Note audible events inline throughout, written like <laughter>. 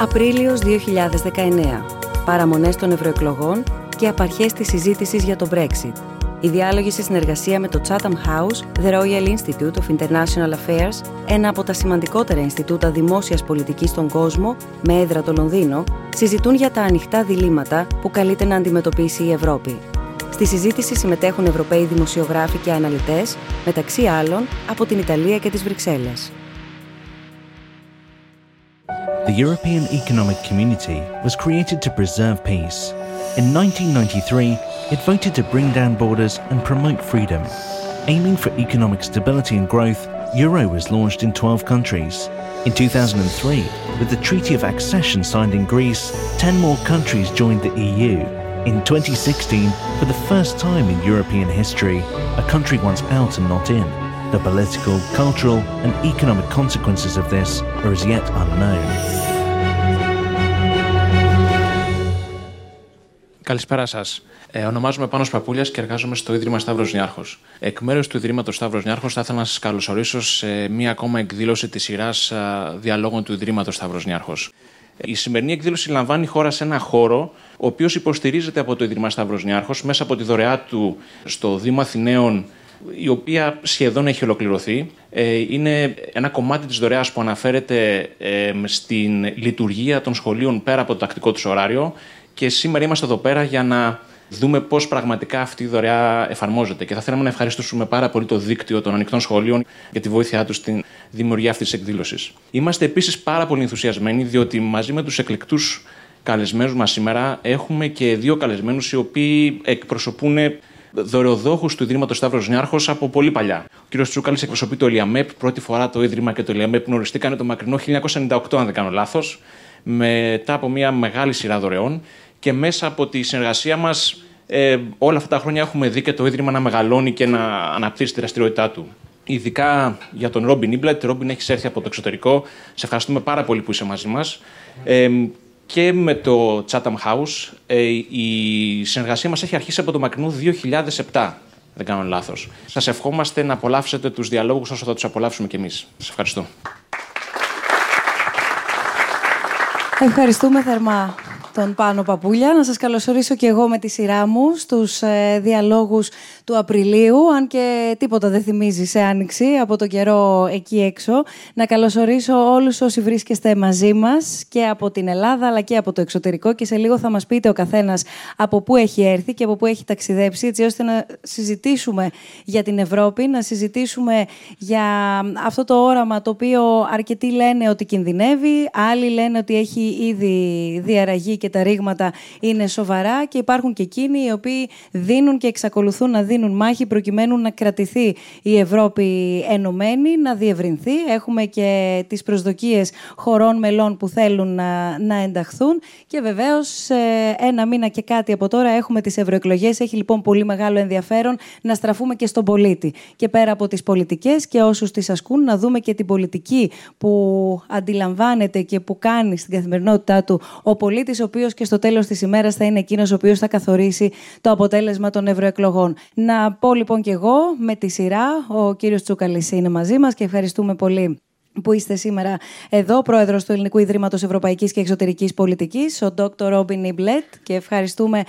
Απρίλιος 2019. Παραμονές των ευρωεκλογών και απαρχές της συζήτησης για το Brexit. Η διάλογοι σε συνεργασία με το Chatham House, The Royal Institute of International Affairs, ένα από τα σημαντικότερα Ινστιτούτα δημόσιας πολιτικής στον κόσμο, με έδρα το Λονδίνο, συζητούν για τα ανοιχτά διλήμματα που καλείται να αντιμετωπίσει η Ευρώπη. Στη συζήτηση συμμετέχουν Ευρωπαίοι δημοσιογράφοι και αναλυτές, μεταξύ άλλων από την Ιταλία και τις Βρυξέλλες. The European Economic Community was created to preserve peace. In 1993, it voted to bring down borders and promote freedom. Aiming for economic stability and growth, Euro was launched in 12 countries. In 2003, with the Treaty of Accession signed in Greece, 10 more countries joined the EU. In 2016, for the first time in European history, a country once out and not in. The political, cultural, and economic consequences of this are as yet unknown. Καλησπέρα σας. Ε, ονομάζομαι Πάνος Παπούλιας και εργάζομαι στο Ίδρυμα Σταύρος Νιάρχος. Εκ μέρους του Ιδρύματος Σταύρος Νιάρχος, θα ήθελα να σας καλωσορίσω σε μία ακόμα εκδήλωση της σειράς διαλόγων του Ιδρύματος Σταύρος Νιάρχος. Η σημερινή εκδήλωση λαμβάνει χώρα σε ένα χώρο, ο οποίος υποστηρίζεται από το Ίδρυμα Σταύρος Νιάρχος μέσα από τη δωρεά του στο Δήμο Αθηναίων η οποία σχεδόν έχει ολοκληρωθεί. Ε, είναι ένα κομμάτι της δωρεάς που αναφέρεται ε, στην λειτουργία των σχολείων πέρα από το τακτικό τους ωράριο και σήμερα είμαστε εδώ πέρα για να δούμε πώς πραγματικά αυτή η δωρεά εφαρμόζεται. Και θα θέλαμε να ευχαριστήσουμε πάρα πολύ το δίκτυο των ανοιχτών σχολείων για τη βοήθειά τους στην δημιουργία αυτής της εκδήλωσης. Είμαστε επίσης πάρα πολύ ενθουσιασμένοι, διότι μαζί με τους εκλεκτούς καλεσμένους μας σήμερα έχουμε και δύο καλεσμένους οι οποίοι εκπροσωπούν δωρεοδόχους του Ιδρύματος Σταύρος Νιάρχος από πολύ παλιά. Ο κ. Τσούκαλης εκπροσωπεί το ΕΛΙΑΜΕΠ. Πρώτη φορά το Ίδρυμα και το ΕΛΙΑΜΕΠ γνωριστήκαν το μακρινό 1998, αν δεν κάνω λάθος, μετά από μια μεγάλη σειρά δωρεών. Και μέσα από τη συνεργασία μας, ε, όλα αυτά τα χρόνια έχουμε δει και το Ίδρυμα να μεγαλώνει και να αναπτύσσει τη δραστηριότητά του. Ειδικά για τον Ρόμπιν Ήμπλετ. Ρόμπιν, έχεις έρθει από το εξωτερικό. Σε ευχαριστούμε πάρα πολύ που είσαι μαζί μας. Ε, και με το Chatham House. Ε, η συνεργασία μας έχει αρχίσει από το μακρινό 2007, δεν κάνω λάθος. Σας ευχόμαστε να απολαύσετε τους διαλόγους όσο θα τους απολαύσουμε κι εμείς. Σας ευχαριστώ. Ευχαριστούμε θερμά τον Πάνο Παπούλια. Να σας καλωσορίσω και εγώ με τη σειρά μου στους ε, διαλόγους του Απριλίου, αν και τίποτα δεν θυμίζει σε άνοιξη από το καιρό εκεί έξω. Να καλωσορίσω όλους όσοι βρίσκεστε μαζί μας και από την Ελλάδα αλλά και από το εξωτερικό και σε λίγο θα μας πείτε ο καθένας από πού έχει έρθει και από πού έχει ταξιδέψει έτσι ώστε να συζητήσουμε για την Ευρώπη, να συζητήσουμε για αυτό το όραμα το οποίο αρκετοί λένε ότι κινδυνεύει, άλλοι λένε ότι έχει ήδη διαραγεί και τα ρήγματα είναι σοβαρά και υπάρχουν και εκείνοι οι οποίοι δίνουν και εξακολουθούν να δίνουν μάχη προκειμένου να κρατηθεί η Ευρώπη ενωμένη, να διευρυνθεί. Έχουμε και τις προσδοκίες χωρών μελών που θέλουν να, να ενταχθούν και βεβαίως ένα μήνα και κάτι από τώρα έχουμε τις ευρωεκλογές. Έχει λοιπόν πολύ μεγάλο ενδιαφέρον να στραφούμε και στον πολίτη. Και πέρα από τις πολιτικές και όσους τις ασκούν να δούμε και την πολιτική που αντιλαμβάνεται και που κάνει στην καθημερινότητά του ο πολίτης, ο οποίος και στο τέλος της ημέρας θα είναι εκείνος ο οποίος θα καθορίσει το αποτέλεσμα των ευρωεκλογών. Να πω λοιπόν και εγώ με τη σειρά, ο κύριος Τσούκαλης είναι μαζί μας και ευχαριστούμε πολύ που είστε σήμερα εδώ, πρόεδρος του Ελληνικού Ιδρύματος Ευρωπαϊκής και Εξωτερικής Πολιτικής, ο Dr. Ρόμπιν Ιμπλετ και ευχαριστούμε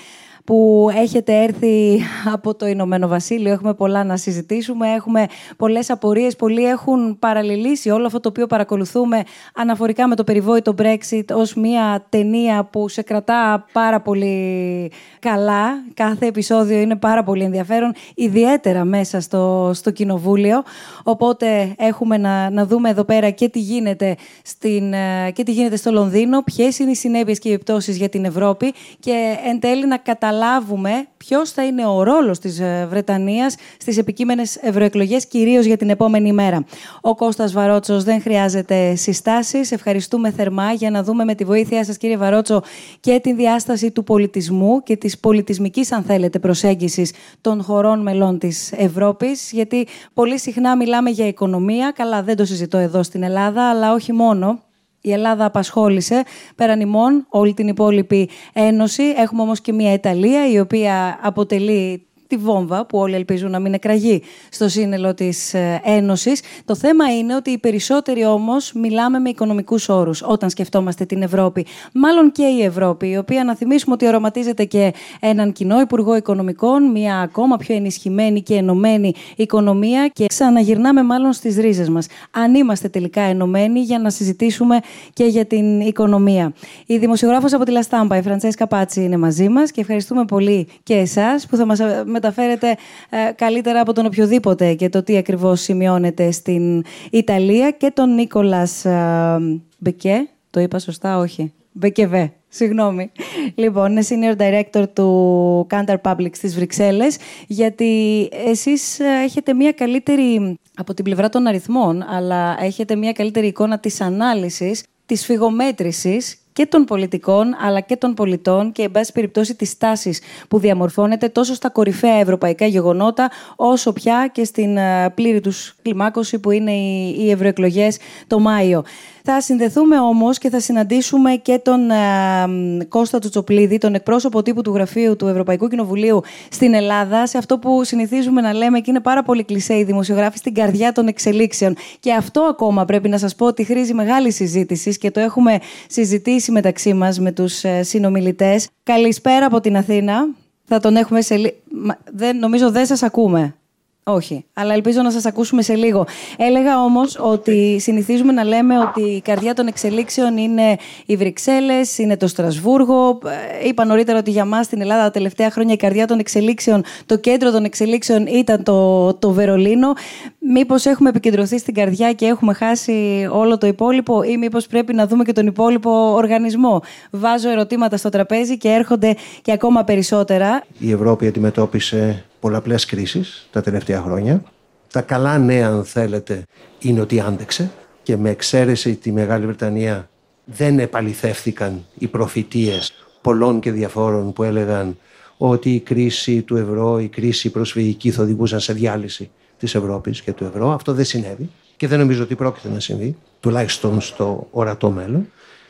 που έχετε έρθει από το Ηνωμένο Βασίλειο. Έχουμε πολλά να συζητήσουμε, έχουμε πολλές απορίες. Πολλοί έχουν παραλληλήσει όλο αυτό το οποίο παρακολουθούμε αναφορικά με το περιβόητο Brexit ως μια ταινία που σε κρατά πάρα πολύ καλά. Κάθε επεισόδιο είναι πάρα πολύ ενδιαφέρον, ιδιαίτερα μέσα στο, στο Κοινοβούλιο. Οπότε έχουμε να, να δούμε εδώ πέρα και τι γίνεται, στην, ε, και τι γίνεται στο Λονδίνο, ποιες είναι οι συνέπειες και οι επιπτώσεις για την Ευρώπη και εν τέλει να καταλάβουμε καταλάβουμε ποιος θα είναι ο ρόλος της ε, Βρετανίας στις επικείμενες ευρωεκλογές, κυρίως για την επόμενη μέρα. Ο Κώστας Βαρότσος δεν χρειάζεται συστάσεις. Ευχαριστούμε θερμά για να δούμε με τη βοήθειά σας, κύριε Βαρότσο, και τη διάσταση του πολιτισμού και της πολιτισμικής, αν θέλετε, προσέγγισης των χωρών μελών της Ευρώπης. Γιατί πολύ συχνά μιλάμε για οικονομία. Καλά, δεν το συζητώ εδώ στην Ελλάδα, αλλά όχι μόνο. Η Ελλάδα απασχόλησε πέραν ημών όλη την υπόλοιπη ένωση. Έχουμε όμως και μια Ιταλία η οποία αποτελεί τη βόμβα που όλοι ελπίζουν να μην εκραγεί στο σύνολο της ε, Ένωσης. Το θέμα είναι ότι οι περισσότεροι όμως μιλάμε με οικονομικούς όρους όταν σκεφτόμαστε την Ευρώπη. Μάλλον και η Ευρώπη, η οποία να θυμίσουμε ότι οραματίζεται και έναν κοινό Υπουργό Οικονομικών, μια ακόμα πιο ενισχυμένη και ενωμένη οικονομία και ξαναγυρνάμε μάλλον στις ρίζες μας. Αν είμαστε τελικά ενωμένοι για να συζητήσουμε και για την οικονομία. Η δημοσιογράφος από τη Λαστάμπα, η Φραντσέσκα Πάτσι, είναι μαζί μας και ευχαριστούμε πολύ και εσάς που θα μας μεταφέρετε ε, καλύτερα από τον οποιοδήποτε και το τι ακριβώς σημειώνεται στην Ιταλία και τον Νίκολας ε, Μπεκέ. Το είπα σωστά, όχι. Μπεκεβέ. Συγγνώμη. Λοιπόν, είναι senior director του Cantar Public στις Βρυξέλλες, γιατί εσείς ε, έχετε μια καλύτερη, από την πλευρά των αριθμών, αλλά έχετε μια καλύτερη εικόνα της ανάλυσης, της φυγομέτρησης και των πολιτικών αλλά και των πολιτών και εν πάση περιπτώσει τη τάση που διαμορφώνεται τόσο στα κορυφαία ευρωπαϊκά γεγονότα όσο πια και στην ε, πλήρη τους κλιμάκωση που είναι οι ευρωεκλογές το Μάιο. Θα συνδεθούμε όμως και θα συναντήσουμε και τον ε, Κώστα Τσοτσοπλίδη, τον εκπρόσωπο τύπου του Γραφείου του Ευρωπαϊκού Κοινοβουλίου στην Ελλάδα, σε αυτό που συνηθίζουμε να λέμε και είναι πάρα πολύ κλεισέ οι δημοσιογράφοι στην καρδιά των εξελίξεων. Και αυτό ακόμα πρέπει να σας πω ότι χρήζει μεγάλη συζήτηση και το έχουμε συζητήσει μεταξύ μας με τους ε, συνομιλητές. Καλησπέρα από την Αθήνα. Θα τον έχουμε σε λίγο. Νομίζω δεν σας ακούμε. Όχι, αλλά ελπίζω να σας ακούσουμε σε λίγο. Έλεγα όμως ότι συνηθίζουμε να λέμε ότι η καρδιά των εξελίξεων είναι οι Βρυξέλλες, είναι το Στρασβούργο. Ε, είπα νωρίτερα ότι για μας στην Ελλάδα τα τελευταία χρόνια η καρδιά των εξελίξεων, το κέντρο των εξελίξεων ήταν το, το Βερολίνο. Μήπως έχουμε επικεντρωθεί στην καρδιά και έχουμε χάσει όλο το υπόλοιπο ή μήπως πρέπει να δούμε και τον υπόλοιπο οργανισμό. Βάζω ερωτήματα στο τραπέζι και έρχονται και ακόμα περισσότερα. Η Ευρώπη αντιμετώπισε πολλαπλές κρίσεις τα τελευταία χρόνια. Τα καλά νέα, αν θέλετε, είναι ότι άντεξε και με εξαίρεση τη Μεγάλη Βρετανία δεν επαληθεύθηκαν οι προφητείες πολλών και διαφόρων που έλεγαν ότι η κρίση του ευρώ, η κρίση προσφυγική θα οδηγούσαν σε διάλυση της Ευρώπης και του ευρώ. Αυτό δεν συνέβη και δεν νομίζω ότι πρόκειται να συμβεί, τουλάχιστον στο ορατό μέλλον.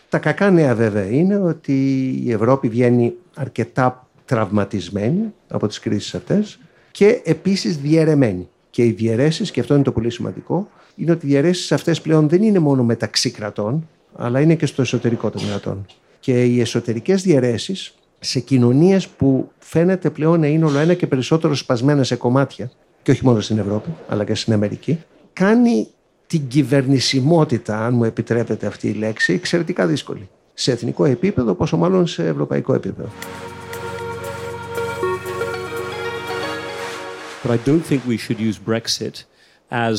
Τα κακά νέα βέβαια είναι ότι η Ευρώπη βγαίνει αρκετά τραυματισμένη από τις κρίσεις αυτές και επίσης διαιρεμένη. Και οι διαιρέσεις, και αυτό είναι το πολύ σημαντικό, είναι ότι οι διαιρέσεις αυτές πλέον δεν είναι μόνο μεταξύ κρατών, αλλά είναι και στο εσωτερικό των κρατών. Και οι εσωτερικές διαιρέσεις σε κοινωνίες που φαίνεται πλέον να είναι όλο ένα και περισσότερο σπασμένα σε κομμάτια, και όχι μόνο στην Ευρώπη, αλλά και στην Αμερική, κάνει την κυβερνησιμότητα, αν μου επιτρέπετε αυτή η λέξη, εξαιρετικά δύσκολη. Σε εθνικό επίπεδο, πόσο μάλλον σε ευρωπαϊκό επίπεδο. But I don't think we should use Brexit as,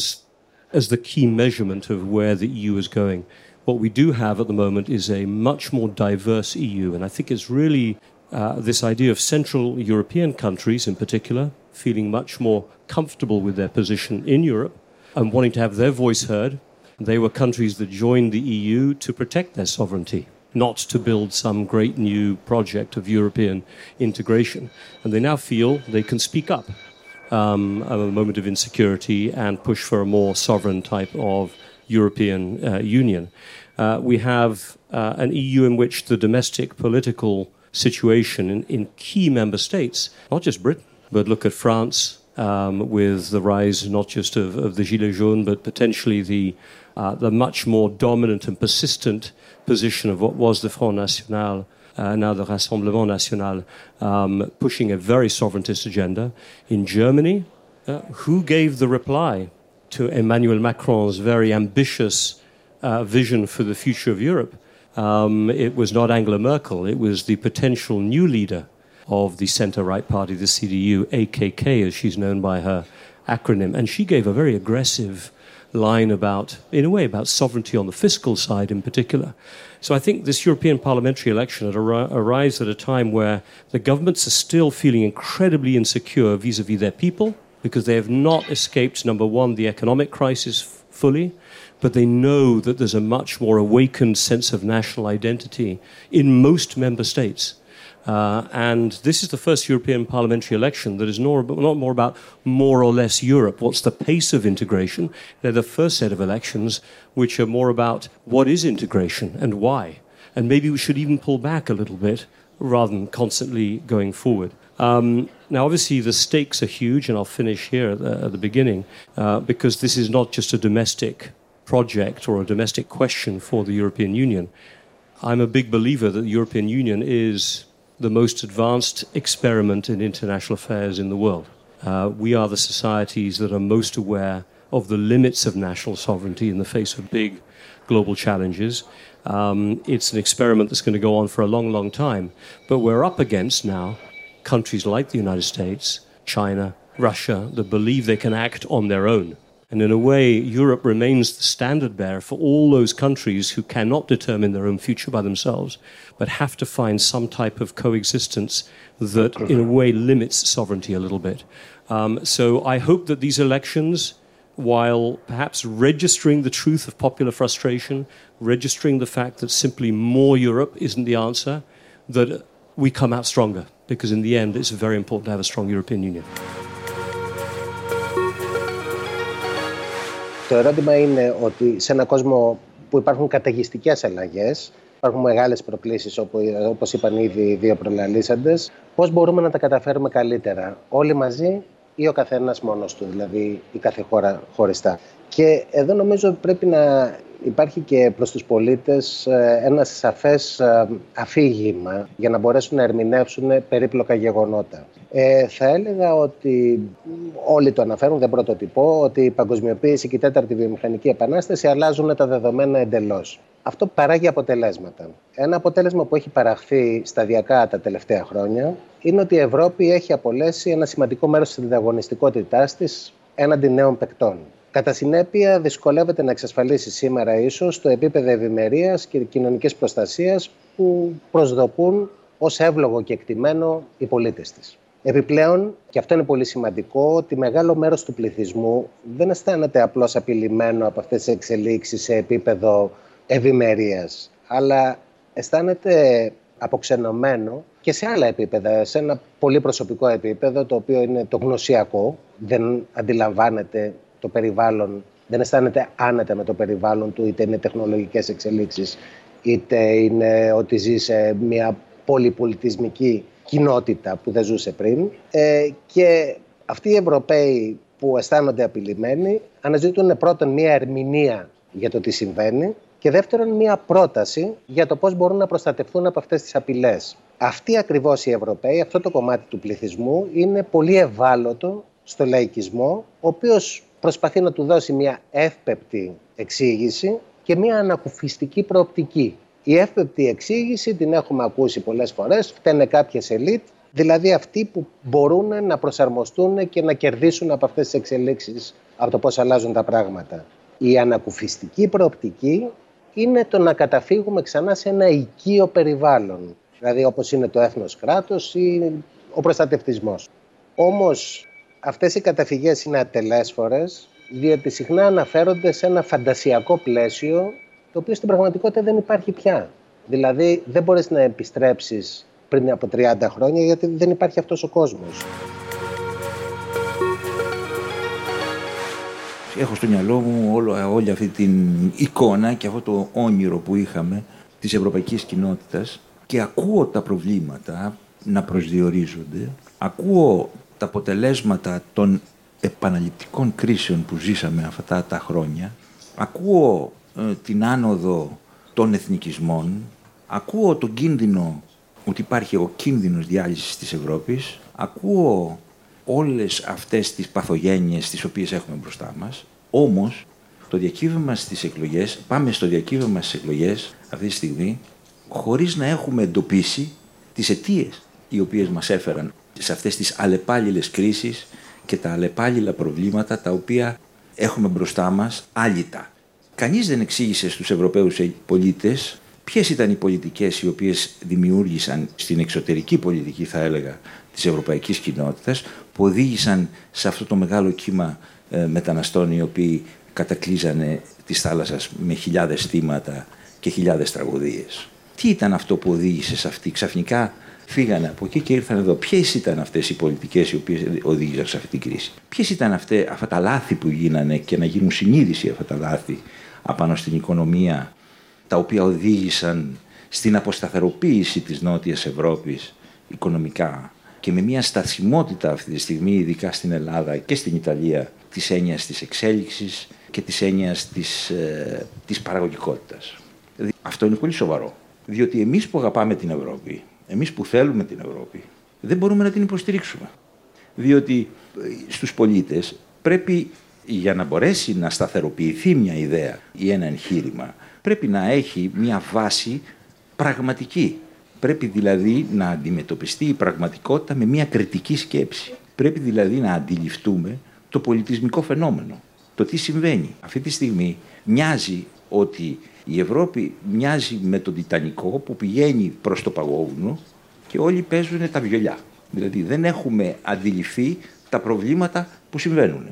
as the key measurement of where the EU is going. What we do have at the moment is a much more diverse EU, and I think it's really uh, this idea of Central European countries in particular feeling much more comfortable with their position in Europe and wanting to have their voice heard. They were countries that joined the EU to protect their sovereignty, not to build some great new project of European integration. And they now feel they can speak up um, a moment of insecurity and push for a more sovereign type of European uh, Union. Uh, we have uh, an EU in which the domestic political situation in, in, key member states, not just Britain, but look at France um, with the rise not just of, of, the Gilets jaunes, but potentially the, uh, the much more dominant and persistent position of what was the Front National uh, now the Rassemblement National, um, pushing a very sovereigntist agenda. In Germany, uh, who gave the reply to Emmanuel Macron's very ambitious uh, vision for the future of Europe? Um, it was not Angela Merkel, it was the potential new leader of the centre right party, the CDU, AKK, as she's known by her acronym. And she gave a very aggressive line about, in a way, about sovereignty on the fiscal side in particular. So I think this European parliamentary election ar- arrives at a time where the governments are still feeling incredibly insecure vis a vis their people because they have not escaped, number one, the economic crisis f- fully, but they know that there's a much more awakened sense of national identity in most member states. Uh, and this is the first European parliamentary election that is not, not more about more or less Europe. What's the pace of integration? They're the first set of elections which are more about what is integration and why. And maybe we should even pull back a little bit rather than constantly going forward. Um, now, obviously, the stakes are huge, and I'll finish here at the, at the beginning, uh, because this is not just a domestic project or a domestic question for the European Union. I'm a big believer that the European Union is the most advanced experiment in international affairs in the world. Uh, we are the societies that are most aware of the limits of national sovereignty in the face of big global challenges. Um, it's an experiment that's going to go on for a long, long time. But we're up against now countries like the United States, China, Russia, that believe they can act on their own. And in a way, Europe remains the standard bearer for all those countries who cannot determine their own future by themselves, but have to find some type of coexistence that, in a way, limits sovereignty a little bit. Um, so I hope that these elections, while perhaps registering the truth of popular frustration, registering the fact that simply more Europe isn't the answer, that we come out stronger. Because in the end, it's very important to have a strong European Union. Το ερώτημα είναι ότι σε έναν κόσμο που υπάρχουν καταιγιστικές αλλαγές, υπάρχουν μεγάλες προκλήσεις όπως είπαν ήδη οι δύο προλαλήσαντες, πώς μπορούμε να τα καταφέρουμε καλύτερα όλοι μαζί ή ο καθένας μόνος του, δηλαδή η κάθε χώρα χωριστά. Και εδώ νομίζω ότι πρέπει να υπάρχει και προς τους πολίτες ε, ένα σαφές ε, αφήγημα για να μπορέσουν να ερμηνεύσουν περίπλοκα γεγονότα. Ε, θα έλεγα ότι όλοι το αναφέρουν, δεν πρωτοτυπώ, ότι η παγκοσμιοποίηση και η τέταρτη βιομηχανική επανάσταση αλλάζουν τα δεδομένα εντελώς. Αυτό παράγει αποτελέσματα. Ένα αποτέλεσμα που έχει παραχθεί σταδιακά τα τελευταία χρόνια είναι ότι η Ευρώπη έχει απολέσει ένα σημαντικό μέρος της ανταγωνιστικότητάς της έναντι νέων παικτών. Κατά συνέπεια, δυσκολεύεται να εξασφαλίσει σήμερα ίσως το επίπεδο ευημερίας και κοινωνικής προστασίας που προσδοκούν ως εύλογο και εκτιμένο οι πολίτες της. Επιπλέον, και αυτό είναι πολύ σημαντικό, ότι μεγάλο μέρος του πληθυσμού δεν αισθάνεται απλώς απειλημένο από αυτές τις εξελίξεις σε επίπεδο ευημερίας, αλλά αισθάνεται αποξενωμένο και σε άλλα επίπεδα, σε ένα πολύ προσωπικό επίπεδο, το οποίο είναι το γνωσιακό, δεν αντιλαμβάνεται το περιβάλλον, δεν αισθάνεται άνετα με το περιβάλλον του, είτε είναι τεχνολογικές εξελίξεις, είτε είναι ότι ζει σε μια πολυπολιτισμική κοινότητα που δεν ζούσε πριν. Ε, και αυτοί οι Ευρωπαίοι που αισθάνονται απειλημένοι αναζητούν πρώτον μια ερμηνεία για το τι συμβαίνει και δεύτερον μια πρόταση για το πώς μπορούν να προστατευτούν από αυτές τις απειλές. Αυτοί ακριβώς οι Ευρωπαίοι, αυτό το κομμάτι του πληθυσμού είναι πολύ ευάλωτο στο λαϊκισμό, ο οποίος προσπαθεί να του δώσει μια εύπεπτη εξήγηση και μια ανακουφιστική προοπτική. Η εύπεπτη εξήγηση την έχουμε ακούσει πολλές φορές, φταίνε κάποιες ελίτ, δηλαδή αυτοί που μπορούν να προσαρμοστούν και να κερδίσουν από αυτές τις εξελίξεις, από το πώς αλλάζουν τα πράγματα. Η ανακουφιστική προοπτική είναι το να καταφύγουμε ξανά σε ένα οικείο περιβάλλον, δηλαδή όπως είναι το έθνος κράτος ή ο προστατευτισμός. Όμως αυτές οι καταφυγές είναι ατελέσφορες, διότι συχνά αναφέρονται σε ένα φαντασιακό πλαίσιο, το οποίο στην πραγματικότητα δεν υπάρχει πια. Δηλαδή δεν μπορείς να επιστρέψεις πριν από 30 χρόνια, γιατί δεν υπάρχει αυτός ο κόσμος. Έχω στο μυαλό μου όλο, όλη αυτή την εικόνα και αυτό το όνειρο που είχαμε της ευρωπαϊκής κοινότητας και ακούω τα προβλήματα να προσδιορίζονται, ακούω τα αποτελέσματα των επαναληπτικών κρίσεων που ζήσαμε αυτά τα χρόνια, ακούω ε, την άνοδο των εθνικισμών, ακούω τον κίνδυνο ότι υπάρχει ο κίνδυνος διάλυσης της Ευρώπης, ακούω όλες αυτές τις παθογένειες τις οποίες έχουμε μπροστά μας, όμως το διακύβευμα στις εκλογές, πάμε στο διακύβευμα στις εκλογές αυτή τη στιγμή, χωρίς να έχουμε εντοπίσει τις αιτίες οι οποίες μας έφεραν σε αυτές τις αλλεπάλληλες κρίσεις και τα αλλεπάλληλα προβλήματα τα οποία έχουμε μπροστά μας άλυτα. Κανείς δεν εξήγησε στους Ευρωπαίους πολίτες ποιες ήταν οι πολιτικές οι οποίες δημιούργησαν στην εξωτερική πολιτική θα έλεγα της ευρωπαϊκής κοινότητας που οδήγησαν σε αυτό το μεγάλο κύμα ε, μεταναστών οι οποίοι κατακλείζανε τις θάλασσας με χιλιάδες θύματα και χιλιάδες τραγωδίες. Τι ήταν αυτό που οδήγησε σε αυτή ξαφνικά φύγανε από εκεί και ήρθαν εδώ. Ποιες ήταν αυτές οι πολιτικές οι οποίες οδήγησαν σε αυτή την κρίση; Ποιες ήταν αυτέ, αυτά τα λάθη που γίνανε και να γίνουν συνείδηση αυτά τα λάθη απάνω στην οικονομία, τα οποία οδήγησαν στην αποσταθεροποίηση της Νότιας Ευρώπης οικονομικά και με μια στασιμότητα αυτή τη στιγμή, ειδικά στην Ελλάδα και στην Ιταλία, της έννοιας της εξέλιξης και της έννοιας της, ε, της παραγωγικότητας. Δηλαδή, αυτό είναι πολύ σοβαρό. Διότι εμείς που αγαπάμε την Ευρώπη, εμείς που θέλουμε την Ευρώπη, δεν μπορούμε να την υποστηρίξουμε. Διότι ε, στους πολίτες πρέπει για να μπορέσει να σταθεροποιηθεί μια ιδέα ή ένα εγχείρημα, πρέπει να έχει μια βάση πραγματική. Πρέπει δηλαδή να αντιμετωπιστεί η πραγματικότητα με μια κριτική σκέψη. Πρέπει δηλαδή να αντιληφθούμε το πολιτισμικό φαινόμενο. Το τι συμβαίνει. Αυτή τη στιγμή μοιάζει ότι η Ευρώπη μοιάζει με τον Τιτανικό που πηγαίνει προς το παγόβουνο και όλοι παίζουν τα βιολιά. Δηλαδή δεν έχουμε αντιληφθεί τα προβλήματα που συμβαίνουν.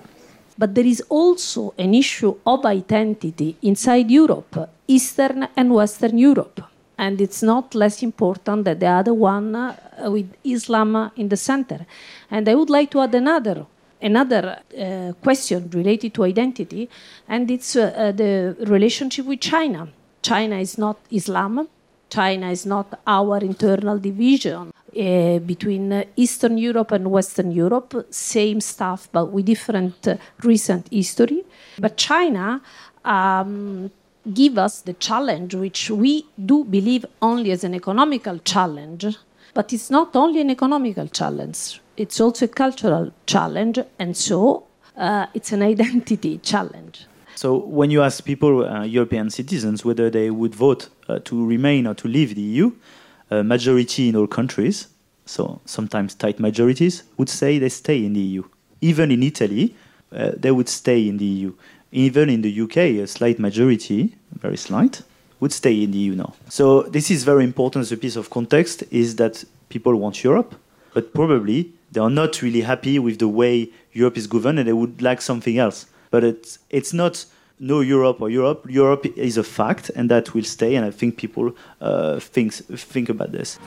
But there is also an issue of identity inside Europe, Eastern and Western Europe. And it's not less important than the other one uh, with Islam in the center. And I would like to add another another uh, question related to identity, and it's uh, uh, the relationship with China. China is not Islam. China is not our internal division uh, between uh, Eastern Europe and Western Europe. Same stuff, but with different uh, recent history. But China um, give us the challenge, which we do believe only as an economical challenge. But it's not only an economical challenge it's also a cultural challenge, and so uh, it's an <laughs> identity challenge. So, when you ask people, uh, European citizens, whether they would vote uh, to remain or to leave the EU, a majority in all countries, so sometimes tight majorities, would say they stay in the EU. Even in Italy, uh, they would stay in the EU. Even in the UK, a slight majority, very slight, would stay in the EU now. So, this is very important as a piece of context is that people want Europe, but probably they are not really happy with the way Europe is governed and they would like something else. But it's, it's not no Europe or Europe. Europe is a fact and that will stay. And I think people uh, think, think about this.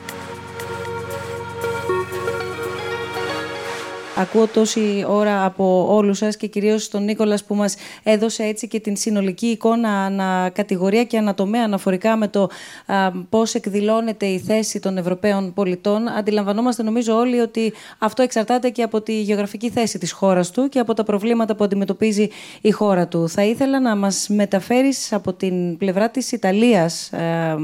Ακούω τόση ώρα από όλους σας και κυρίως τον Νίκολας που μας έδωσε έτσι και την συνολική εικόνα ανακατηγορία και ανατομέα αναφορικά με το α, πώς εκδηλώνεται η θέση των Ευρωπαίων πολιτών. Αντιλαμβανόμαστε νομίζω όλοι ότι αυτό εξαρτάται και από τη γεωγραφική θέση της χώρας του και από τα προβλήματα που αντιμετωπίζει η χώρα του. Θα ήθελα να μας μεταφέρεις από την πλευρά της Ιταλίας ε,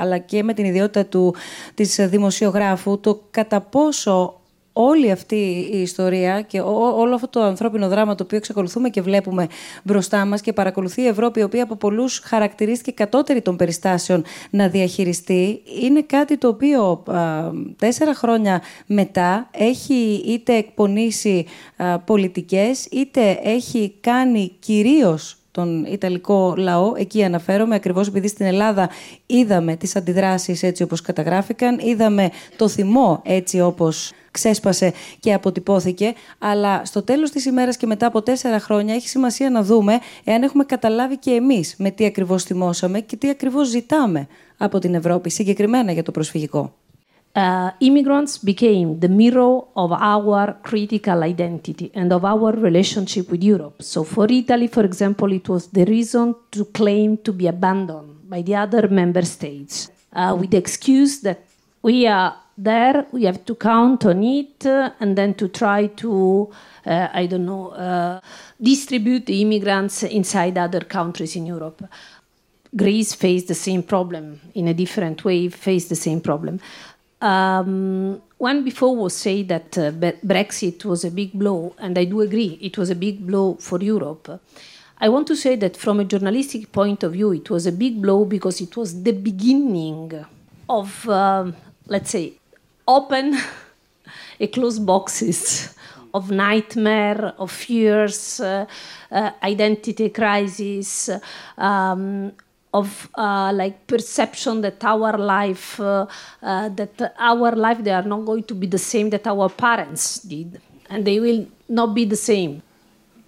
αλλά και με την ιδιότητα του, της δημοσιογράφου το κατά πόσο όλη αυτή η ιστορία και όλο αυτό το ανθρώπινο δράμα το οποίο εξακολουθούμε και βλέπουμε μπροστά μας και παρακολουθεί η Ευρώπη, η οποία από πολλούς χαρακτηρίστηκε κατώτερη των περιστάσεων να διαχειριστεί, είναι κάτι το οποίο α, τέσσερα χρόνια μετά έχει είτε εκπονήσει α, πολιτικές, είτε έχει κάνει κυρίως τον Ιταλικό λαό. Εκεί αναφέρομαι ακριβώς επειδή στην Ελλάδα είδαμε τις αντιδράσεις έτσι όπως καταγράφηκαν, είδαμε το θυμό έτσι όπως ξέσπασε και αποτυπώθηκε. Αλλά στο τέλος της ημέρας και μετά από τέσσερα χρόνια έχει σημασία να δούμε εάν έχουμε καταλάβει και εμείς με τι ακριβώς θυμώσαμε και τι ακριβώς ζητάμε από την Ευρώπη, συγκεκριμένα για το προσφυγικό. Uh, immigrants became the mirror of our critical identity and of our relationship with Europe. So, for Italy, for example, it was the reason to claim to be abandoned by the other member states uh, with the excuse that we are there, we have to count on it uh, and then to try to, uh, I don't know, uh, distribute the immigrants inside other countries in Europe. Greece faced the same problem in a different way, faced the same problem. Um, one before was say that uh, Brexit was a big blow, and I do agree, it was a big blow for Europe. I want to say that from a journalistic point of view, it was a big blow because it was the beginning of, uh, let's say, open and closed boxes of nightmare, of fears, uh, uh, identity crisis, um, of uh, like perception that our life, uh, uh, that our life, they are not going to be the same that our parents did, and they will not be the same.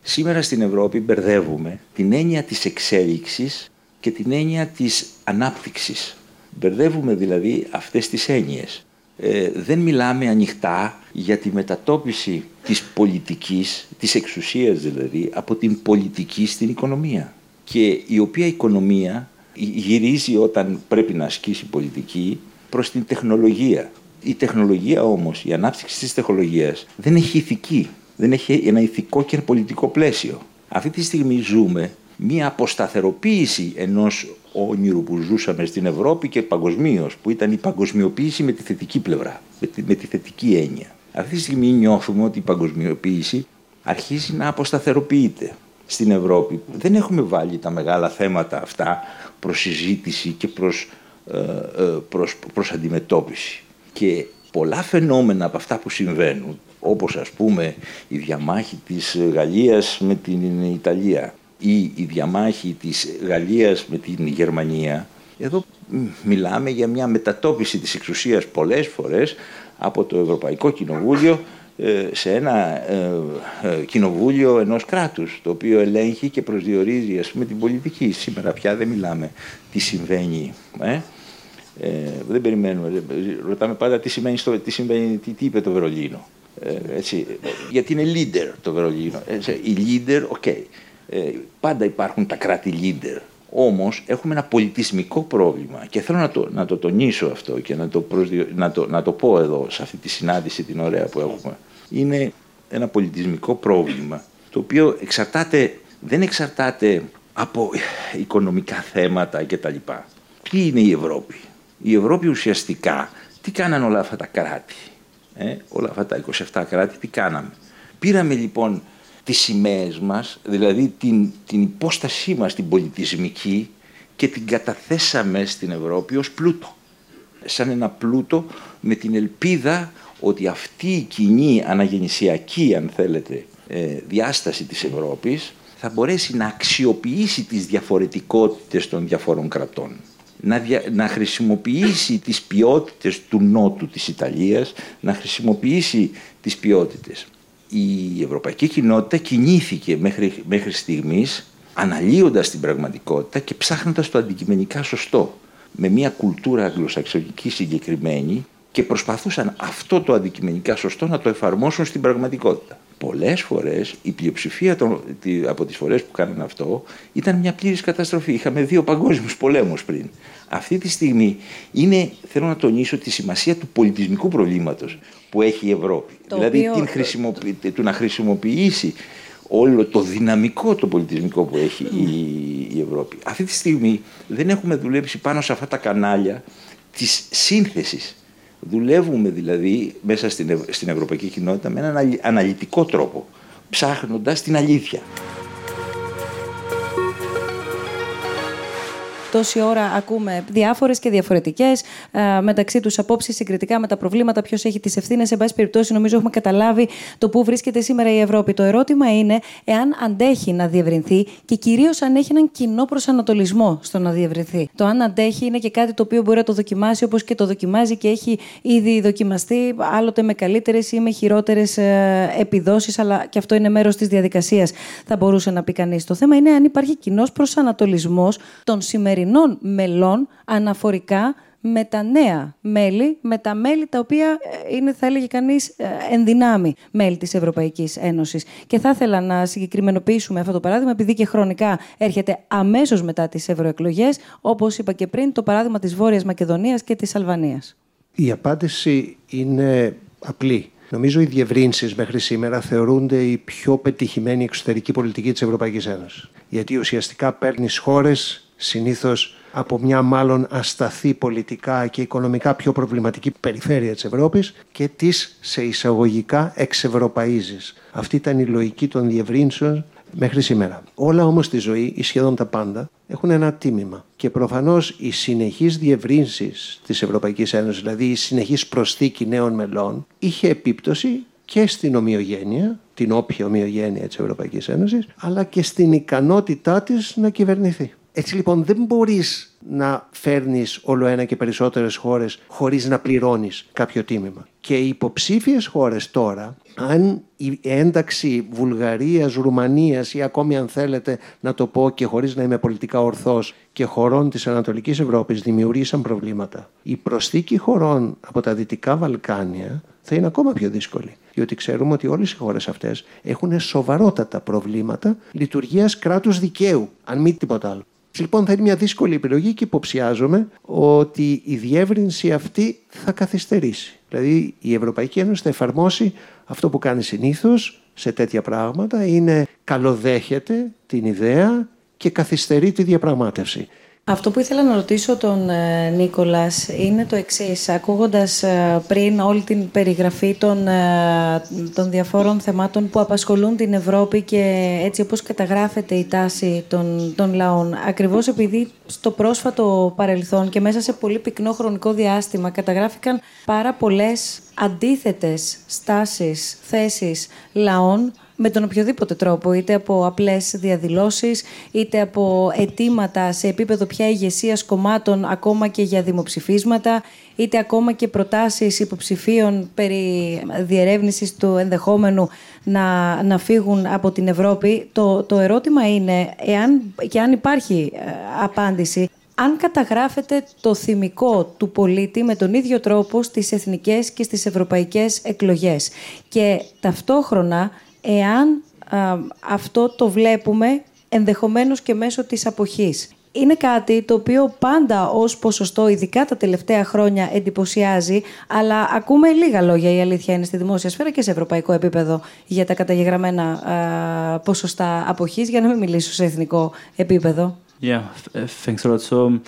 Σήμερα στην Ευρώπη μπερδεύουμε την έννοια της εξέλιξης και την έννοια της ανάπτυξης. Μπερδεύουμε δηλαδή αυτές τις έννοιες. Ε, δεν μιλάμε ανοιχτά για τη μετατόπιση της πολιτικής, της εξουσίας δηλαδή, από την πολιτική στην οικονομία. Και η οποία οικονομία γυρίζει όταν πρέπει να ασκήσει πολιτική προς την τεχνολογία. Η τεχνολογία όμως, η ανάπτυξη της τεχνολογίας δεν έχει ηθική, δεν έχει ένα ηθικό και πολιτικό πλαίσιο. Αυτή τη στιγμή ζούμε μία αποσταθεροποίηση ενός όνειρου που ζούσαμε στην Ευρώπη και παγκοσμίως, που ήταν η παγκοσμιοποίηση με τη θετική πλευρά, με τη, με τη θετική έννοια. Αυτή τη στιγμή νιώθουμε ότι η παγκοσμιοποίηση αρχίζει να αποσταθεροποιείται στην Ευρώπη. Δεν έχουμε βάλει τα μεγάλα θέματα αυτά προς συζήτηση και προς, ε, ε, προς, προς αντιμετώπιση. Και πολλά φαινόμενα από αυτά που συμβαίνουν, όπως ας πούμε η διαμάχη της Γαλλίας με την Ιταλία ή η διαμάχη της Γαλλίας με την Γερμανία, εδώ μιλάμε για μια μετατόπιση της εξουσίας πολλές φορές από το Ευρωπαϊκό Κοινοβούλιο ε, σε ένα ε, ε, κοινοβούλιο ενός κράτους το οποίο ελέγχει και προσδιορίζει ας πούμε την πολιτική. Σήμερα πια δεν μιλάμε τι συμβαίνει. Ε; Ε, δεν περιμένουμε. Ρωτάμε πάντα τι, σημαίνει στο, τι, συμβαίνει, τι, τι είπε το Βερολίνο. Ε, έτσι, γιατί είναι leader το Βερολίνο. οι leader, ok. Okay. Ε, πάντα υπάρχουν τα κράτη leader. Όμως έχουμε ένα πολιτισμικό πρόβλημα και θέλω να το, να το τονίσω αυτό και να το, να, το, να το πω εδώ σε αυτή τη συνάντηση την ωραία που έχουμε. Είναι ένα πολιτισμικό πρόβλημα το οποίο εξαρτάται, δεν εξαρτάται από οικονομικά θέματα κτλ. Τι είναι η Ευρώπη; Η Ευρώπη ουσιαστικά τι κάνανε όλα αυτά τα κράτη; Ε, όλα αυτά τα 27 κράτη τι κάναμε; Πήραμε λοιπόν τις σημαίες μας, δηλαδή την, την υπόστασή μας την πολιτισμική και την καταθέσαμε στην Ευρώπη ως πλούτο. Σαν ένα πλούτο με την ελπίδα ότι αυτή η κοινή αναγεννησιακή, αν θέλετε, ε, διάσταση της Ευρώπης θα μπορέσει να αξιοποιήσει τις διαφορετικότητες των διαφόρων κρατών. Να, να χρησιμοποιήσει τις ποιότητες του νότου της Ιταλίας, να χρησιμοποιήσει τις ποιότητες η ευρωπαϊκή κοινότητα κινήθηκε μέχρι, μέχρι στιγμής αναλύοντας την πραγματικότητα και ψάχνοντας το αντικειμενικά σωστό με μια κουλτούρα αγγλοσαξονική συγκεκριμένη και προσπαθούσαν αυτό το αντικειμενικά σωστό να το εφαρμόσουν στην πραγματικότητα. Πολλές φορές η πλειοψηφία των, από τις φορές που κάνανε αυτό ήταν μια πλήρης καταστροφή. Είχαμε δύο παγκόσμιους πολέμους πριν. Αυτή τη στιγμή είναι, θέλω να τονίσω τη σημασία του πολιτισμικού προβλήματος που έχει η Ευρώπη. δηλαδή την του να χρησιμοποιήσει όλο το δυναμικό το πολιτισμικό που έχει η, η Ευρώπη. Αυτή τη στιγμή δεν έχουμε δουλέψει πάνω σε αυτά τα κανάλια της σύνθεσης. Δουλεύουμε δηλαδή μέσα στην, στην ευρωπαϊκή κοινότητα με έναν αναλυτικό τρόπο, ψάχνοντας την αλήθεια. Τόση ώρα ακούμε διάφορες και διαφορετικές ε, μεταξύ τους απόψεις συγκριτικά με τα προβλήματα, ποιος έχει τις ευθύνες. Σε πάση περιπτώσει, νομίζω έχουμε καταλάβει το πού βρίσκεται σήμερα η Ευρώπη. Το ερώτημα είναι εάν αντέχει να διευρυνθεί και κυρίως αν έχει έναν κοινό προσανατολισμό στο να διευρυνθεί. Το αν αντέχει είναι και κάτι το οποίο μπορεί να το δοκιμάσει όπως και το δοκιμάζει και έχει ήδη δοκιμαστεί, άλλοτε με καλύτερες ή με χειρότερες επιδόσεις, αλλά και αυτό είναι μέρος της διαδικασίας, θα μπορούσε να πει κανείς. Το θέμα είναι αν υπάρχει κοινός προσανατολισμός των σημερινών σημερινών μελών αναφορικά με τα νέα μέλη, με τα μέλη τα οποία ε, είναι, θα έλεγε κανείς, ε, ενδυνάμει μέλη της Ευρωπαϊκής Ένωσης. Και θα ήθελα να συγκεκριμενοποιήσουμε αυτό το παράδειγμα, επειδή και χρονικά έρχεται αμέσως μετά τις ευρωεκλογές, όπως είπα και πριν, το παράδειγμα της Βόρειας Μακεδονίας και της Αλβανίας. Η απάντηση είναι απλή. Νομίζω οι διευρύνσεις μέχρι σήμερα θεωρούνται η πιο πετυχημένη εξωτερική πολιτική της Ευρωπαϊκής Ένωσης. Γιατί ουσιαστικά παίρνεις χώρες συνήθως από μια μάλλον ασταθή πολιτικά και οικονομικά πιο προβληματική περιφέρεια της Ευρώπης και τις σε εισαγωγικά εξευρωπαίζεις. Αυτή ήταν η λογική των διευρύνσεων μέχρι σήμερα. Όλα όμως στη ζωή, ή σχεδόν τα πάντα, έχουν ένα τίμημα. Και προφανώς οι συνεχείς διευρύνσεις της Ευρωπαϊκής Ένωσης, δηλαδή η συνεχής προσθήκη νέων μελών, είχε επίπτωση και στην ομοιογένεια, την όποια ομοιογένεια της Ευρωπαϊκής Ένωσης, αλλά και στην ικανότητά της να κυβερνηθεί. Έτσι λοιπόν δεν μπορείς να φέρνεις όλο ένα και περισσότερες χώρες χωρίς να πληρώνεις κάποιο τίμημα. Και οι υποψήφιες χώρες τώρα, αν η ένταξη Βουλγαρίας, Ρουμανίας ή ακόμη αν θέλετε να το πω και χωρίς να είμαι πολιτικά ορθός και χωρών της Ανατολικής Ευρώπης δημιουργήσαν προβλήματα, η προσθήκη χωρών από τα Δυτικά Βαλκάνια θα είναι ακόμα πιο δύσκολη. Διότι ξέρουμε ότι όλες οι χώρες αυτές έχουν σοβαρότατα προβλήματα λειτουργίας κράτους δικαίου, αν μη τίποτα άλλο. Λοιπόν, θα είναι μια δύσκολη επιλογή και υποψιάζομαι ότι η διεύρυνση αυτή θα καθυστερήσει. Δηλαδή, η Ευρωπαϊκή Ένωση θα εφαρμόσει αυτό που κάνει συνήθως σε τέτοια πράγματα, είναι καλοδέχεται την ιδέα και καθυστερεί τη διαπραγμάτευση. Αυτό που ήθελα να ρωτήσω τον ε, Νίκολας είναι το εξής. Ακούγοντας ε, πριν όλη την περιγραφή των, ε, των διαφόρων θεμάτων που απασχολούν την Ευρώπη και έτσι όπως καταγράφεται η τάση των, των λαών, ακριβώς επειδή στο πρόσφατο παρελθόν και μέσα σε πολύ πυκνό χρονικό διάστημα καταγράφηκαν πάρα πολλές αντίθετες στάσεις, θέσεις λαών με τον οποιοδήποτε τρόπο, είτε από απλές διαδηλώσεις, είτε από αιτήματα σε επίπεδο πια ηγεσίας κομμάτων, ακόμα και για δημοψηφίσματα, είτε ακόμα και προτάσεις υποψηφίων περί διερεύνησης του ενδεχόμενου να, να φύγουν από την Ευρώπη. Το, το ερώτημα είναι, εάν, και αν υπάρχει ε, απάντηση, αν καταγράφεται το θυμικό του πολίτη με τον ίδιο τρόπο στις εθνικές και στις ευρωπαϊκές εκλογές και ταυτόχρονα εάν αυτό το βλέπουμε ενδεχομένως και μέσω της αποχής. Είναι κάτι το οποίο πάντα ως ποσοστό, ειδικά τα τελευταία χρόνια, εντυπωσιάζει, αλλά ακούμε λίγα λόγια, η αλήθεια είναι, στη δημόσια σφαίρα και σε ευρωπαϊκό επίπεδο για τα καταγεγραμμένα ποσοστά αποχής, για να μην μιλήσω σε εθνικό επίπεδο. Yeah, thanks a lot. So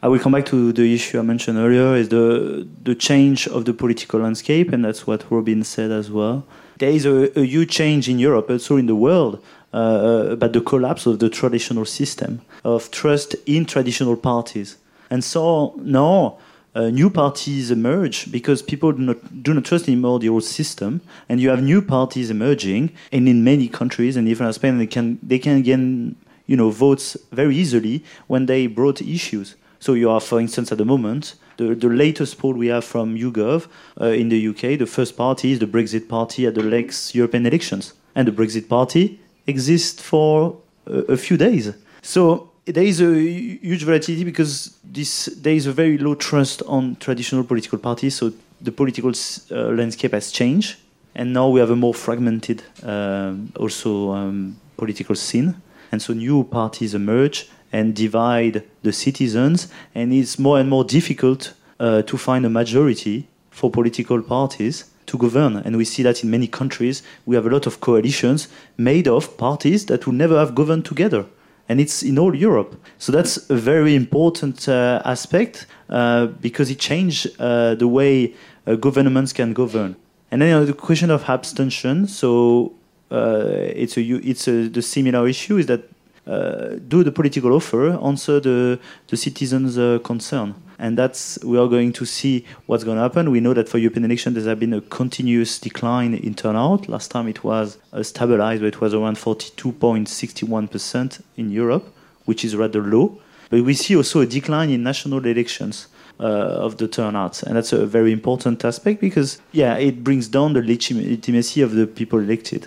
I will come back to the issue I mentioned earlier, is the, the change of the political landscape, and that's what Robin said as well. there is a, a, huge change in Europe, also in the world, uh, about the collapse of the traditional system of trust in traditional parties. And so now uh, new parties emerge because people do not, do not trust anymore the old system, and you have new parties emerging, and in many countries, and even in Spain, they can they can again you know votes very easily when they brought issues. So you are, for instance, at the moment, the, the latest poll we have from YouGov uh, in the UK, the first party is the Brexit Party at the next European elections. And the Brexit Party exists for a, a few days. So there is a huge volatility because this, there is a very low trust on traditional political parties. So the political uh, landscape has changed. And now we have a more fragmented um, also um, political scene. And so new parties emerge and divide the citizens, and it's more and more difficult uh, to find a majority for political parties to govern. And we see that in many countries, we have a lot of coalitions made of parties that will never have governed together. And it's in all Europe. So that's a very important uh, aspect uh, because it changed uh, the way uh, governments can govern. And then you know, the question of abstention. So uh, it's a it's a, the similar issue is that do the political offer answer the, the citizens' uh, concern? And that's we are going to see what's going to happen. We know that for European elections there has been a continuous decline in turnout. Last time it was uh, stabilized, but it was around 42.61% in Europe, which is rather low. But we see also a decline in national elections. Uh, of the turnout. And that's a very important aspect because, yeah, it brings down the legitimacy of the people elected.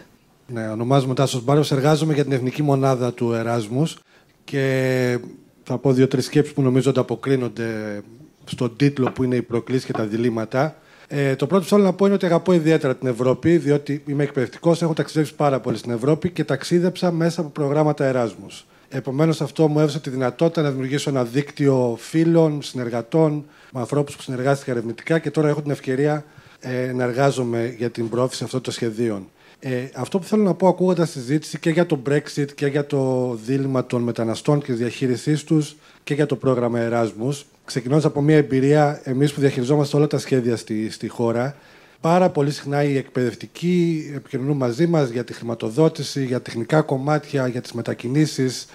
Ναι, ονομάζομαι Τάσος Μπάρος, εργάζομαι για την Εθνική Μονάδα του Εράσμους και θα πω δύο-τρεις σκέψεις που νομίζω ανταποκρίνονται στον τίτλο που είναι οι προκλήσεις και τα διλήμματα. Ε, το πρώτο που θέλω να πω είναι ότι αγαπώ ιδιαίτερα την Ευρώπη, διότι είμαι εκπαιδευτικός, έχω ταξιδέψει πάρα πολύ στην Ευρώπη και ταξίδεψα μέσα από προγράμματα Εράσμους. Επομένως, αυτό μου έδωσε τη δυνατότητα να δημιουργήσω ένα δίκτυο φίλων, συνεργατών, με ανθρώπους που συνεργάστηκαν ερευνητικά και τώρα έχω την ευκαιρία ε, να εργάζομαι για την πρόθεση αυτών των σχεδίων. Ε, αυτό που θέλω να πω ακούγοντας τη συζήτηση και για το Brexit και για το δίλημα των μεταναστών και της διαχείρισής τους και για το πρόγραμμα Erasmus, ξεκινώντας από μια εμπειρία εμείς που διαχειριζόμαστε όλα τα σχέδια στη, στη χώρα, πάρα πολύ συχνά οι εκπαιδευτικοί επικοινωνούν μαζί μας για τη χρηματοδότηση, για τεχνικά κομμάτια, για τις μετακινήσεις,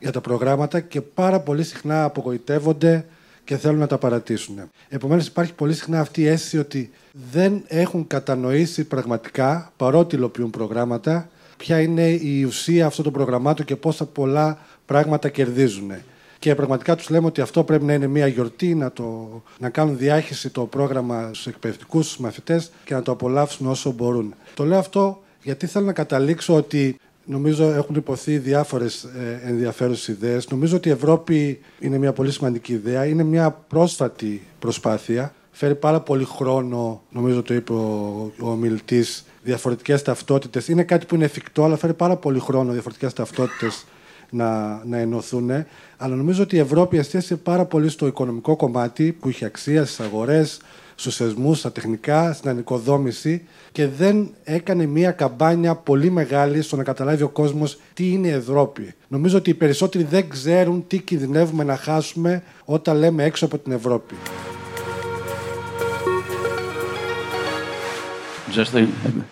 για τα προγράμματα και πάρα πολύ συχνά απογοητεύονται και θέλουν να τα παρατήσουν. Επομένως, υπάρχει πολύ συχνά αυτή η αίσθηση ότι δεν έχουν κατανοήσει πραγματικά, παρότι υλοποιούν προγράμματα, ποια είναι η ουσία αυτών των προγραμμάτων και πόσα πολλά πράγματα κερδίζουν. Και πραγματικά τους λέμε ότι αυτό πρέπει να είναι μια γιορτή, να, το, να κάνουν διάχυση το πρόγραμμα στους εκπαιδευτικούς, στους μαθητές και να το απολαύσουν όσο μπορούν. Το λέω αυτό γιατί θέλω να καταλήξω ότι Νομίζω έχουν υποθεί διάφορες ενδιαφέρουσες ιδέες. Νομίζω ότι η Ευρώπη είναι μια πολύ σημαντική ιδέα. Είναι μια πρόσφατη προσπάθεια. Φέρει πάρα πολύ χρόνο, νομίζω το είπε ο, ο ομιλητής, διαφορετικές ταυτότητες. Είναι κάτι που είναι εφικτό, αλλά φέρει πάρα πολύ χρόνο διαφορετικές ταυτότητες να, να ενωθούν. Αλλά νομίζω ότι η Ευρώπη εστίασε πάρα πολύ στο οικονομικό κομμάτι που είχε αξία στις αγορές, στους θεσμούς, στα τεχνικά, στην ανοικοδόμηση και δεν έκανε μια καμπάνια πολύ μεγάλη στο να καταλάβει ο κόσμος τι είναι η Ευρώπη. Νομίζω ότι οι περισσότεροι δεν ξέρουν τι κινδυνεύουμε να χάσουμε όταν λέμε έξω από την Ευρώπη. Just a,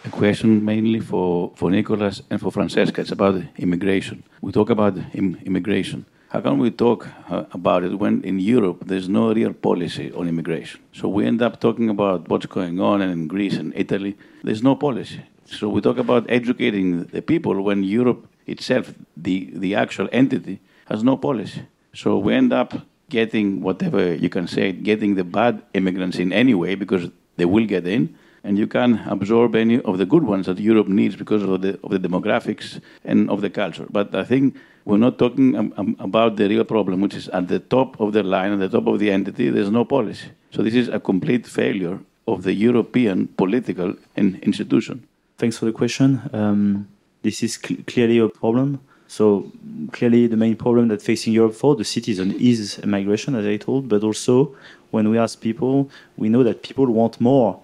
a, question mainly for, for Nicolas and for Francesca. It's about immigration. We talk about Im- immigration. How can we talk uh, about it when in Europe there's no real policy on immigration? So we end up talking about what's going on in Greece and Italy. There's no policy. So we talk about educating the people when Europe itself, the, the actual entity, has no policy. So we end up getting whatever you can say, getting the bad immigrants in anyway because they will get in and you can absorb any of the good ones that Europe needs because of the, of the demographics and of the culture. But I think we're not talking about the real problem, which is at the top of the line, at the top of the entity, there's no policy. So this is a complete failure of the European political in, institution. Thanks for the question. Um, this is cl- clearly a problem. So clearly, the main problem that facing Europe for the citizen is migration, as I told. But also, when we ask people, we know that people want more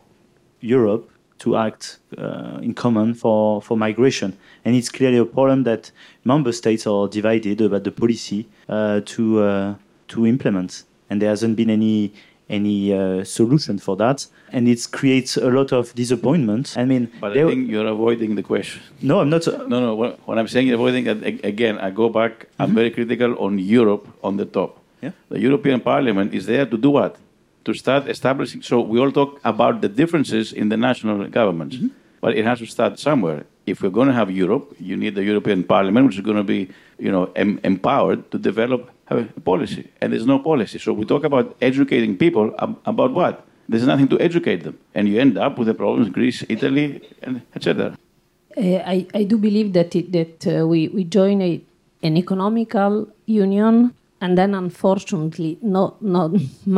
Europe to act uh, in common for, for migration. And it's clearly a problem that member states are divided about the policy uh, to, uh, to implement. And there hasn't been any, any uh, solution for that. And it creates a lot of disappointment. I mean, but I think you're avoiding the question. No, I'm not. no, no. What, what I'm saying, avoiding again, I go back. Mm-hmm. I'm very critical on Europe on the top. Yeah. The European Parliament is there to do what? To start establishing. So we all talk about the differences in the national governments, mm-hmm. but it has to start somewhere. If we're going to have Europe, you need the European Parliament, which is going to be, you know, em- empowered to develop a policy, and there's no policy. So we talk about educating people ab- about what? There's nothing to educate them, and you end up with the problems Greece, Italy, and etc. Uh, I, I do believe that it, that uh, we we join a, an economical union and then unfortunately not not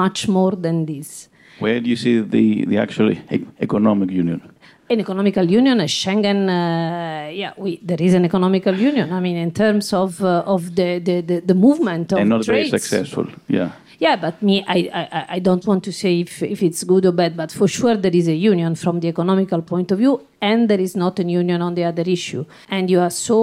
much more than this. Where do you see the the actual e- economic union? An economical union, a Schengen, uh, yeah, we, there is an economical union. I mean, in terms of uh, of the, the, the, the, movement of and not trades. very successful. Yeah. Yeah, but me, I, I, I don't want to say if, if it's good or bad, but for sure there is a union from the economical point of view, and there is not a union on the other issue. And you are so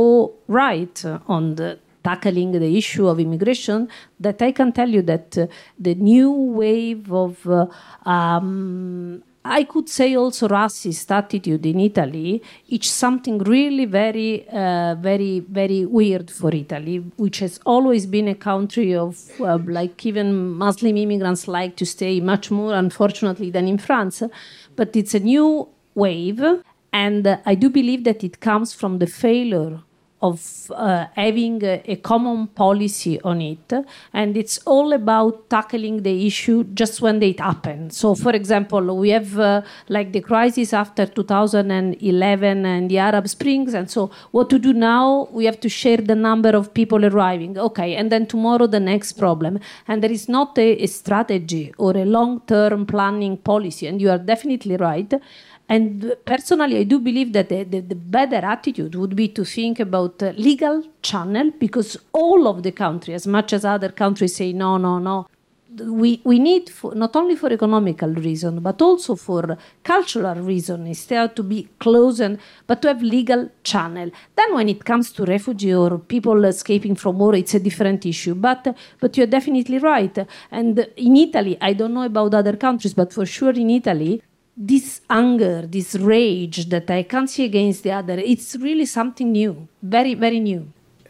right on the tackling the issue of immigration that I can tell you that uh, the new wave of uh, um, I could say also racist attitude in Italy. It's something really very, uh, very, very weird for Italy, which has always been a country of uh, like even Muslim immigrants like to stay much more, unfortunately, than in France. But it's a new wave, and I do believe that it comes from the failure of uh, having a, a, common policy on it. And it's all about tackling the issue just when it happens. So, for example, we have uh, like the crisis after 2011 and the Arab Springs. And so, what to do now? We have to share the number of people arriving. Okay. And then tomorrow, the next problem. And there is not a, a strategy or a long term planning policy. And you are definitely right and personally, I do believe that the, the, the better attitude would be to think about legal channel because all of the countries, as much as other countries say no, no, no, we, we need for, not only for economical reason but also for cultural reason instead to be close and but to have legal channel. Then when it comes to refugee or people escaping from war it's a different issue. But but you're definitely right. And in italy i don't know about other countries but for sure in italy this anger, this rage that I can't see against the other, it's really something new, very, very new.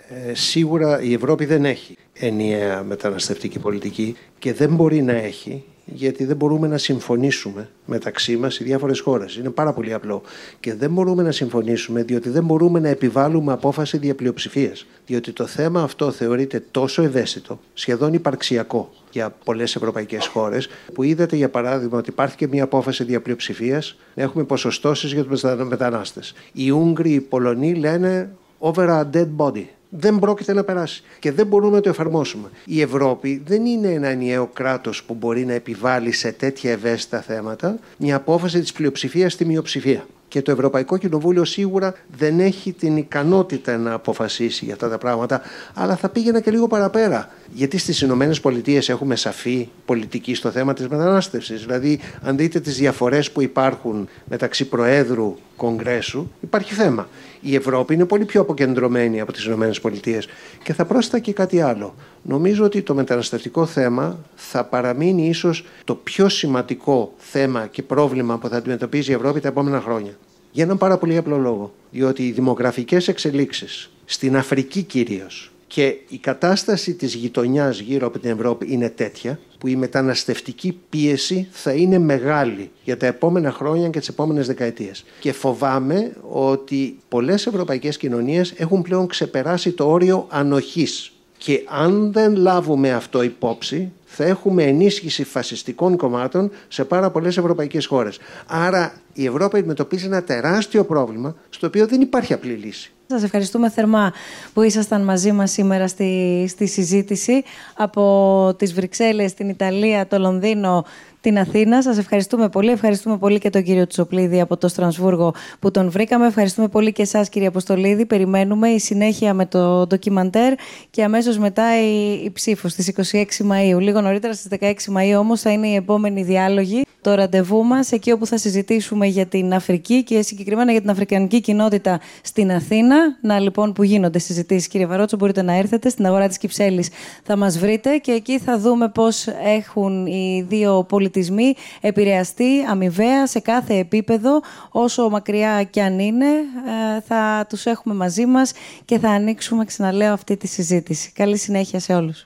Ε, σίγουρα η Ευρώπη δεν έχει ενιαία μεταναστευτική πολιτική και δεν μπορεί να έχει γιατί δεν μπορούμε να συμφωνήσουμε μεταξύ μας οι διάφορες χώρες. Είναι πάρα πολύ απλό. Και δεν μπορούμε να συμφωνήσουμε διότι δεν μπορούμε να επιβάλλουμε απόφαση διαπλειοψηφίας. Διότι το θέμα αυτό θεωρείται τόσο ευαίσθητο, σχεδόν υπαρξιακό για πολλές ευρωπαϊκές χώρες, που είδατε για παράδειγμα ότι υπάρχει και μια απόφαση διαπλειοψηφίας να έχουμε ποσοστώσεις για τους μετανάστες. Οι Ούγγροι, οι Πολωνοί λένε over a dead body δεν πρόκειται να περάσει και δεν μπορούμε να το εφαρμόσουμε. Η Ευρώπη δεν είναι ένα ενιαίο κράτος που μπορεί να επιβάλλει σε τέτοια ευαίσθητα θέματα μια απόφαση της πλειοψηφίας στη μειοψηφία. Και το Ευρωπαϊκό Κοινοβούλιο σίγουρα δεν έχει την ικανότητα να αποφασίσει για αυτά τα πράγματα, αλλά θα πήγαινα και λίγο παραπέρα. Γιατί στις Ηνωμένες Πολιτείες έχουμε σαφή πολιτική στο θέμα της μετανάστευσης. Δηλαδή, αν δείτε τις διαφορές που υπάρχουν μεταξύ Προέδρου Κογκρέσου, υπάρχει θέμα. Η Ευρώπη είναι πολύ πιο αποκεντρωμένη από τις Ηνωμένες Πολιτείες. Και θα πρόσθετα και κάτι άλλο. Νομίζω ότι το μεταναστευτικό θέμα θα παραμείνει ίσως το πιο σημαντικό θέμα και πρόβλημα που θα αντιμετωπίζει η Ευρώπη τα επόμενα χρόνια. Για έναν πάρα πολύ απλό λόγο. Διότι οι δημογραφικές εξελίξεις στην Αφρική κυρίως και η κατάσταση της γειτονιάς γύρω από την Ευρώπη είναι τέτοια που η μεταναστευτική πίεση θα είναι μεγάλη για τα επόμενα χρόνια και τις επόμενες δεκαετίες. Και φοβάμαι ότι πολλές ευρωπαϊκές κοινωνίες έχουν πλέον ξεπεράσει το όριο ανοχής. Και αν δεν λάβουμε αυτό υπόψη, θα έχουμε ενίσχυση φασιστικών κομμάτων σε πάρα πολλές ευρωπαϊκές χώρες. Άρα η Ευρώπη αντιμετωπίζει ένα τεράστιο πρόβλημα στο οποίο δεν υπάρχει απλή λύση. Σας ευχαριστούμε θερμά που ήσασταν μαζί μας σήμερα στη, στη συζήτηση από τις Βρυξέλλες, την Ιταλία, το Λονδίνο, την Αθήνα. Σας ευχαριστούμε πολύ. Ευχαριστούμε πολύ και τον κύριο Τσοπλίδη από το Στρασβούργο που τον βρήκαμε. Ευχαριστούμε πολύ και εσάς κύριε Αποστολίδη. Περιμένουμε η συνέχεια με το ντοκιμαντέρ και αμέσως μετά η, η ψήφος στις 26 Μαΐου. Λίγο νωρίτερα στις 16 Μαΐου όμως θα είναι η επόμενη διάλογη το ραντεβού μας, εκεί όπου θα συζητήσουμε για την Αφρική και συγκεκριμένα για την Αφρικανική κοινότητα στην Αθήνα. Να λοιπόν που γίνονται συζητήσεις, κύριε Βαρότσο, μπορείτε να έρθετε στην αγορά της Κυψέλης. Θα μας βρείτε και εκεί θα δούμε πώς έχουν οι δύο πολιτισμοί επηρεαστεί αμοιβαία σε κάθε επίπεδο, όσο μακριά κι αν είναι. Ε, θα τους έχουμε μαζί μας και θα ανοίξουμε, ξαναλέω, αυτή τη συζήτηση. Καλή συνέχεια σε όλους.